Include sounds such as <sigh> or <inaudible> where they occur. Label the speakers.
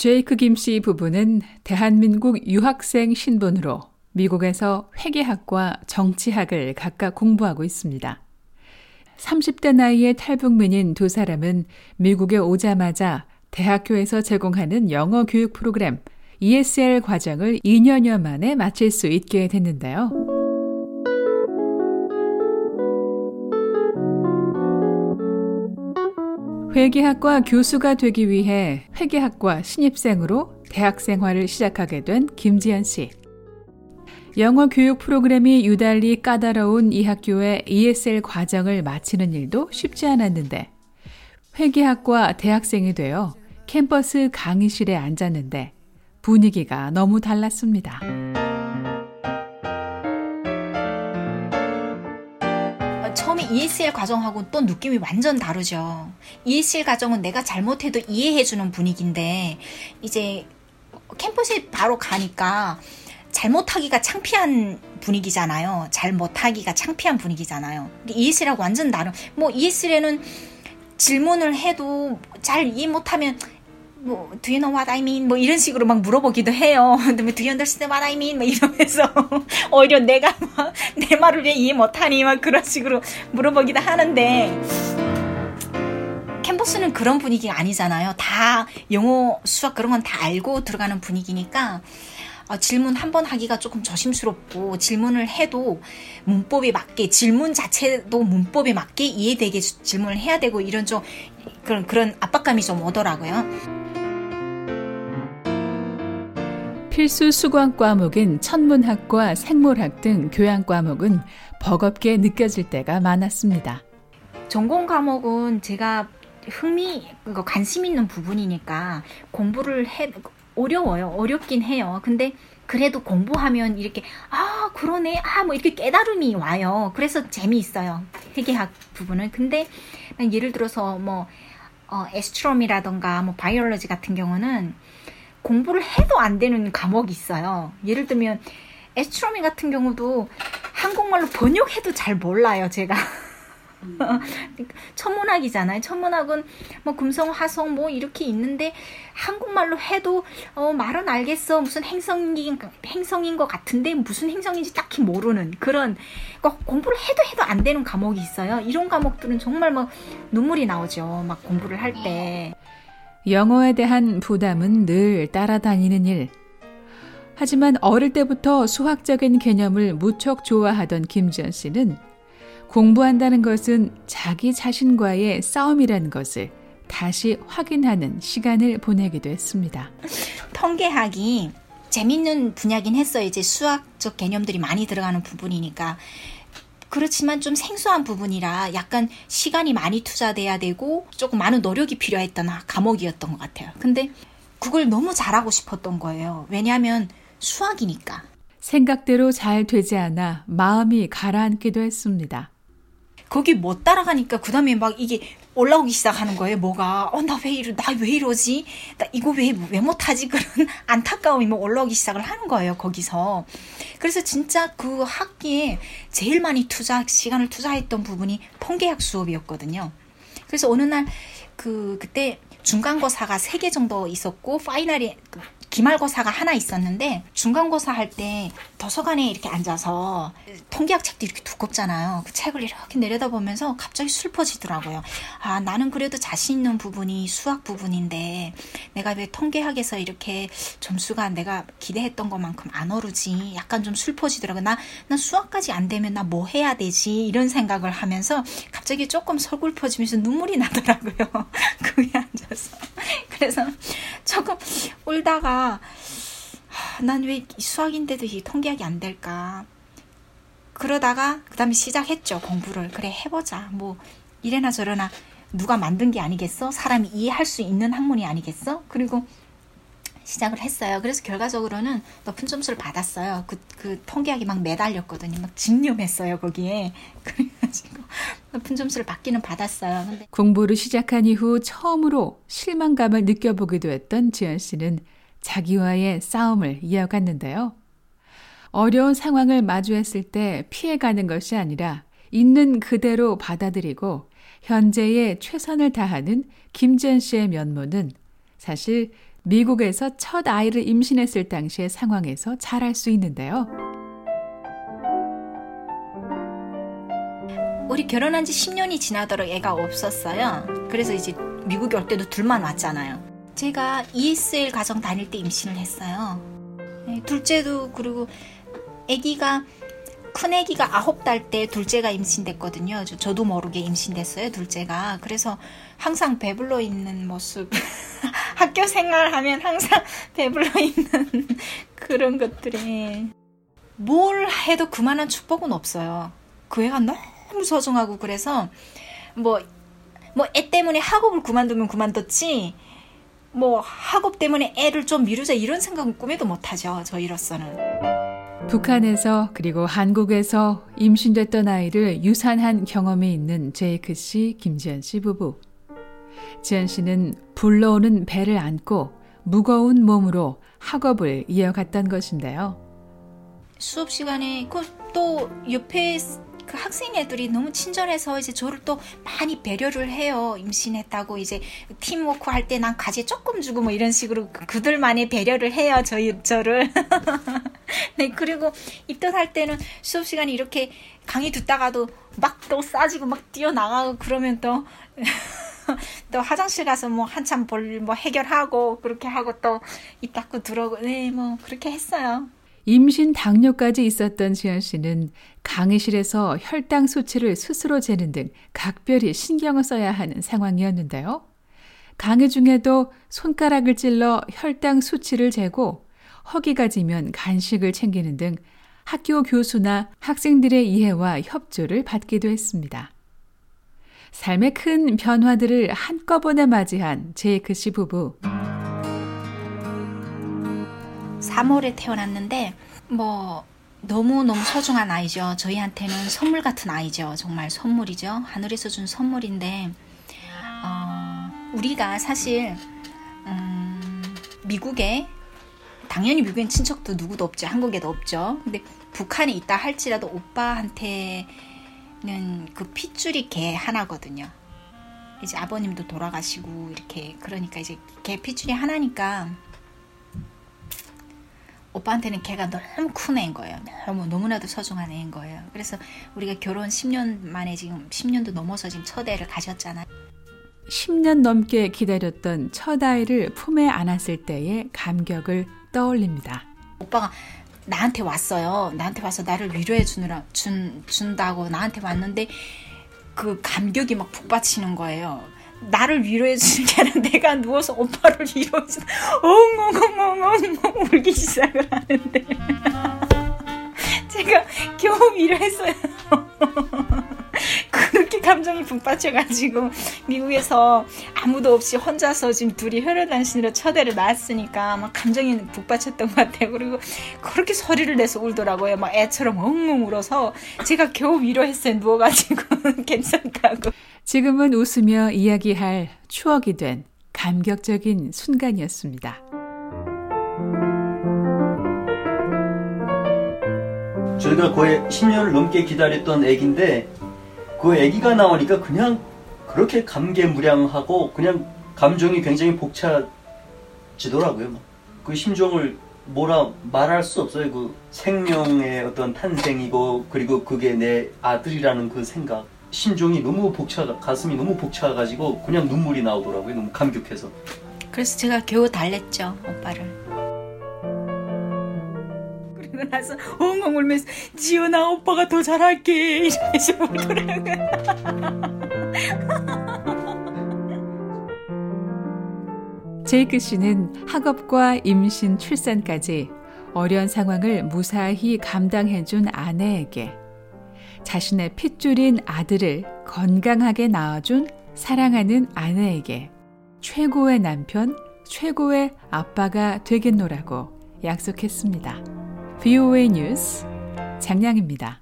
Speaker 1: 제이크 김 씨 부부는 대한민국 유학생 신분으로 미국에서 회계학과 정치학을 각각 공부하고 있습니다. 30대 나이의 탈북민인 두 사람은 미국에 오자마자 대학교에서 제공하는 영어 교육 프로그램 ESL 과정을 2년여 만에 마칠 수 있게 됐는데요. 회계학과 교수가 되기 위해 회계학과 신입생으로 대학 생활을 시작하게 된 김지연 씨. 영어 교육 프로그램이 유달리 까다로운 이 학교의 ESL 과정을 마치는 일도 쉽지 않았는데 회계학과 대학생이 되어 캠퍼스 강의실에 앉았는데 분위기가 너무 달랐습니다.
Speaker 2: ESL 과정하고 또 느낌이 완전 다르죠. ESL 과정은 내가 잘못해도 이해해주는 분위기인데 이제 캠퍼스에 바로 가니까 잘못하기가 창피한 분위기잖아요. 잘못하기가 창피한 분위기잖아요. ESL하고 완전 다른. 뭐 ESL에는 질문을 해도 잘 이해 못하면 뭐 Do you know what I mean? 뭐 이런 식으로 막 물어보기도 해요. <laughs> 근데 뭐 Do you understand what I mean? 막 이러면서 <laughs> 오히려 내가 막 내 말을 왜 이해 못하니? 막 그런 식으로 물어보기도 하는데 캠퍼스는 그런 분위기가 아니잖아요. 다 영어, 수학 그런 건 다 알고 들어가는 분위기니까 어, 질문 한 번 하기가 조금 조심스럽고 질문을 해도 문법에 맞게 질문 자체도 문법에 맞게 이해되게 질문을 해야 되고 이런 좀 그런 그런 압박감이 좀 오더라고요.
Speaker 1: 필수 수강 과목인 천문학과 생물학 등 교양 과목은 버겁게 느껴질 때가 많았습니다.
Speaker 2: 전공 과목은 제가 흥미, 관심 있는 부분이니까 공부를 해, 어려워요. 어렵긴 해요. 근데 그래도 공부하면 이렇게 아 그러네 아 뭐 이렇게 깨달음이 와요. 그래서 재미있어요. 회계학 부분은. 근데 예를 들어서 뭐 어, 에스트롬이라던가 뭐 바이올로지 같은 경우는 공부를 해도 안 되는 과목이 있어요. 예를 들면 에스트로미 같은 경우도 한국말로 번역해도 잘 몰라요, 제가. <laughs> 천문학이잖아요. 천문학은 뭐 금성, 화성 뭐 이렇게 있는데 한국말로 해도 어 말은 알겠어. 무슨 행성인 행성인 것 같은데 무슨 행성인지 딱히 모르는 그런 그러니까 공부를 해도 해도 안 되는 과목이 있어요. 이런 과목들은 정말 막 눈물이 나오죠. 막 공부를 할 때.
Speaker 1: 영어에 대한 부담은 늘 따라다니는 일. 하지만 어릴 때부터 수학적인 개념을 무척 좋아하던 김지연 씨는 공부한다는 것은 자기 자신과의 싸움이라는 것을 다시 확인하는 시간을 보내기도 했습니다.
Speaker 2: 통계학이 재밌는 분야긴 했어요. 이제 수학적 개념들이 많이 들어가는 부분이니까. 그렇지만 좀 생소한 부분이라 약간 시간이 많이 투자돼야 되고 조금 많은 노력이 필요했던 과목이었던 것 같아요. 근데 그걸 너무 잘하고 싶었던 거예요. 왜냐하면 수학이니까.
Speaker 1: 생각대로 잘 되지 않아 마음이 가라앉기도 했습니다.
Speaker 2: 거기 못 따라가니까 그 다음에 막 이게 올라오기 시작하는 거예요. 뭐가 어 나 왜 이러 나 왜 이러지? 나 이거 왜 왜 못하지? <laughs> 그런 안타까움이 뭐 올라오기 시작을 하는 거예요. 거기서 그래서 진짜 그 학기에 제일 많이 투자 시간을 투자했던 부분이 통계학 수업이었거든요. 그래서 어느 날 그 그때 중간고사가 세 개 정도 있었고 파이널이 기말고사가 하나 있었는데 중간고사 할 때 도서관에 이렇게 앉아서 통계학 책도 이렇게 두껍잖아요. 그 책을 이렇게 내려다보면서 갑자기 슬퍼지더라고요. 아, 나는 그래도 자신 있는 부분이 수학 부분인데 내가 왜 통계학에서 이렇게 점수가 내가 기대했던 것만큼 안 오르지? 약간 좀 슬퍼지더라고요. 나, 나 수학까지 안 되면 나 뭐 해야 되지? 이런 생각을 하면서 갑자기 조금 서글퍼지면서 눈물이 나더라고요. <laughs> 그에 앉아서. 그래서 조금 울다가 난 왜 수학인데도 이 통계학이 안 될까? 그러다가 그 다음에 시작했죠 공부를 그래 해보자 뭐 이래나 저래나 누가 만든 게 아니겠어 사람이 이해할 수 있는 학문이 아니겠어 그리고 시작을 했어요. 그래서 결과적으로는 높은 점수를 받았어요. 그, 그 통계학이 막 매달렸거든요. 막 집념했어요, 거기에. <laughs> 그래가지고 높은 점수를 받기는 받았어요. 근데
Speaker 1: 공부를 시작한 이후 처음으로 실망감을 느껴보기도 했던 지연 씨는 자기와의 싸움을 이어갔는데요. 어려운 상황을 마주했을 때 피해가는 것이 아니라 있는 그대로 받아들이고 현재의 최선을 다하는 김지연 씨의 면모는 사실 미국에서 첫 아이를 임신했을 당시의 상황에서 잘 알 수 있는데요.
Speaker 2: 우리 결혼한 지 10년이 지나도록 애가 없었어요. 그래서 이제 미국에 올 때도 둘만 왔잖아요. 제가 ESL 가정 다닐 때 임신을 했어요. 네, 둘째도 그리고 아기가 큰 아기가 아홉 달 때 둘째가 임신됐거든요. 저, 도 모르게 임신됐어요, 둘째가. 그래서 항상 배불러 있는 모습. <laughs> 학교 생활하면 항상 <laughs> 배불러 있는 <laughs> 그런 것들이. 뭘 해도 그만한 축복은 없어요. 그 애가 너무 소중하고 그래서 뭐, 뭐 애 때문에 학업을 그만두면 그만뒀지 뭐 학업 때문에 애를 좀 미루자 이런 생각은 꿈에도 못하죠. 저희로서는.
Speaker 1: 북한에서 그리고 한국에서 임신됐던 아이를 유산한 경험이 있는 제이크 씨, 김지연 씨 부부. 지연 씨는 불러오는 배를 안고 무거운 몸으로 학업을 이어갔던 것인데요.
Speaker 2: 수업 시간에 그 또 옆에 그 학생 애들이 너무 친절해서 이제 저를 또 많이 배려를 해요. 임신했다고 이제 팀워크 할 때난 가지 조금 주고 뭐 이런 식으로 그, 그들만의 배려를 해요. 저희 저를. <laughs> 네 그리고 입덧할 때는 수업 시간에 이렇게 강의 듣다가도 막 또 싸지고 막 뛰어나가고 그러면 또 <laughs> 또 화장실 가서 뭐 한참 볼 뭐 해결하고 그렇게 하고 또입 닫고 들어오고 네 뭐 그렇게 했어요.
Speaker 1: 임신 당뇨까지 있었던 지연 씨는 강의실에서 혈당 수치를 스스로 재는 등 각별히 신경을 써야 하는 상황이었는데요. 강의 중에도 손가락을 찔러 혈당 수치를 재고 허기가 지면 간식을 챙기는 등 학교 교수나 학생들의 이해와 협조를 받기도 했습니다. 삶의 큰 변화들을 한꺼번에 맞이한 제이크 씨 부부.
Speaker 2: 3월에 태어났는데 뭐 너무너무 소중한 아이죠. 저희한테는 선물 같은 아이죠. 정말 선물이죠. 하늘에서 준 선물인데 어, 우리가 사실 음, 미국에 당연히 미국엔 친척도 누구도 없죠. 한국에도 없죠. 근데 북한에 있다 할지라도 오빠한테는 그 핏줄이 개 하나거든요. 이제 아버님도 돌아가시고 이렇게 그러니까 이제 개 핏줄이 하나니까 오빠한테는 걔가 너무 큰 애인 거예요. 너무 너무나도 소중한 애인 거예요. 그래서 우리가 결혼 10년 만에 지금 10년도 넘어서 지금 첫 애를 가졌잖아요.
Speaker 1: 10년 넘게 기다렸던 첫 아이를 품에 안았을 때의 감격을 떠올립니다.
Speaker 2: 오빠가 나한테 왔어요. 나한테 와서 나를 위로해 주느라 준 준다고 나한테 왔는데 그 감격이 막 북받치는 거예요. 나를 위로해 주는 게 아니라 내가 누워서 오빠를 위로해 주는 엉엉엉엉엉 울기 시작을 하는데 <laughs> 제가 겨우 위로했어요. <laughs> 그렇게 감정이 북받쳐가지고 미국에서 아무도 없이 혼자서 지금 둘이 혈혈단신으로 첫애를 낳았으니까 막 감정이 북받쳤던 것 같아요. 그리고 그렇게 소리를 내서 울더라고요. 막 애처럼 엉엉 울어서 제가 겨우 위로했어요. 누워가지고 <laughs> 괜찮다고.
Speaker 1: 지금은 웃으며 이야기할 추억이 된 감격적인 순간이었습니다.
Speaker 3: 저희가 거의 10년을 넘게 기다렸던 애기인데 그 애기가 나오니까 그냥 그렇게 감개무량하고 그냥 감정이 굉장히 벅차지더라고요. 그 심정을 뭐라 말할 수 없어요. 그 생명의 어떤 탄생이고 그리고 그게 내 아들이라는 그 생각. 심정이 너무 벅차 가슴이 너무 벅차가지고 그냥 눈물이 나오더라고요. 너무 감격해서.
Speaker 2: 그래서 제가 겨우 달랬죠 오빠를. 그리고 나서 엉엉 울면서 지연아 오빠가 더 잘할게 이러면서 울더라고요. <laughs>
Speaker 1: 제이크 씨는 학업과 임신, 출산까지 어려운 상황을 무사히 감당해준 아내에게 자신의 핏줄인 아들을 건강하게 낳아준 사랑하는 아내에게 최고의 남편, 최고의 아빠가 되겠노라고 약속했습니다. VOA 뉴스 장량입니다.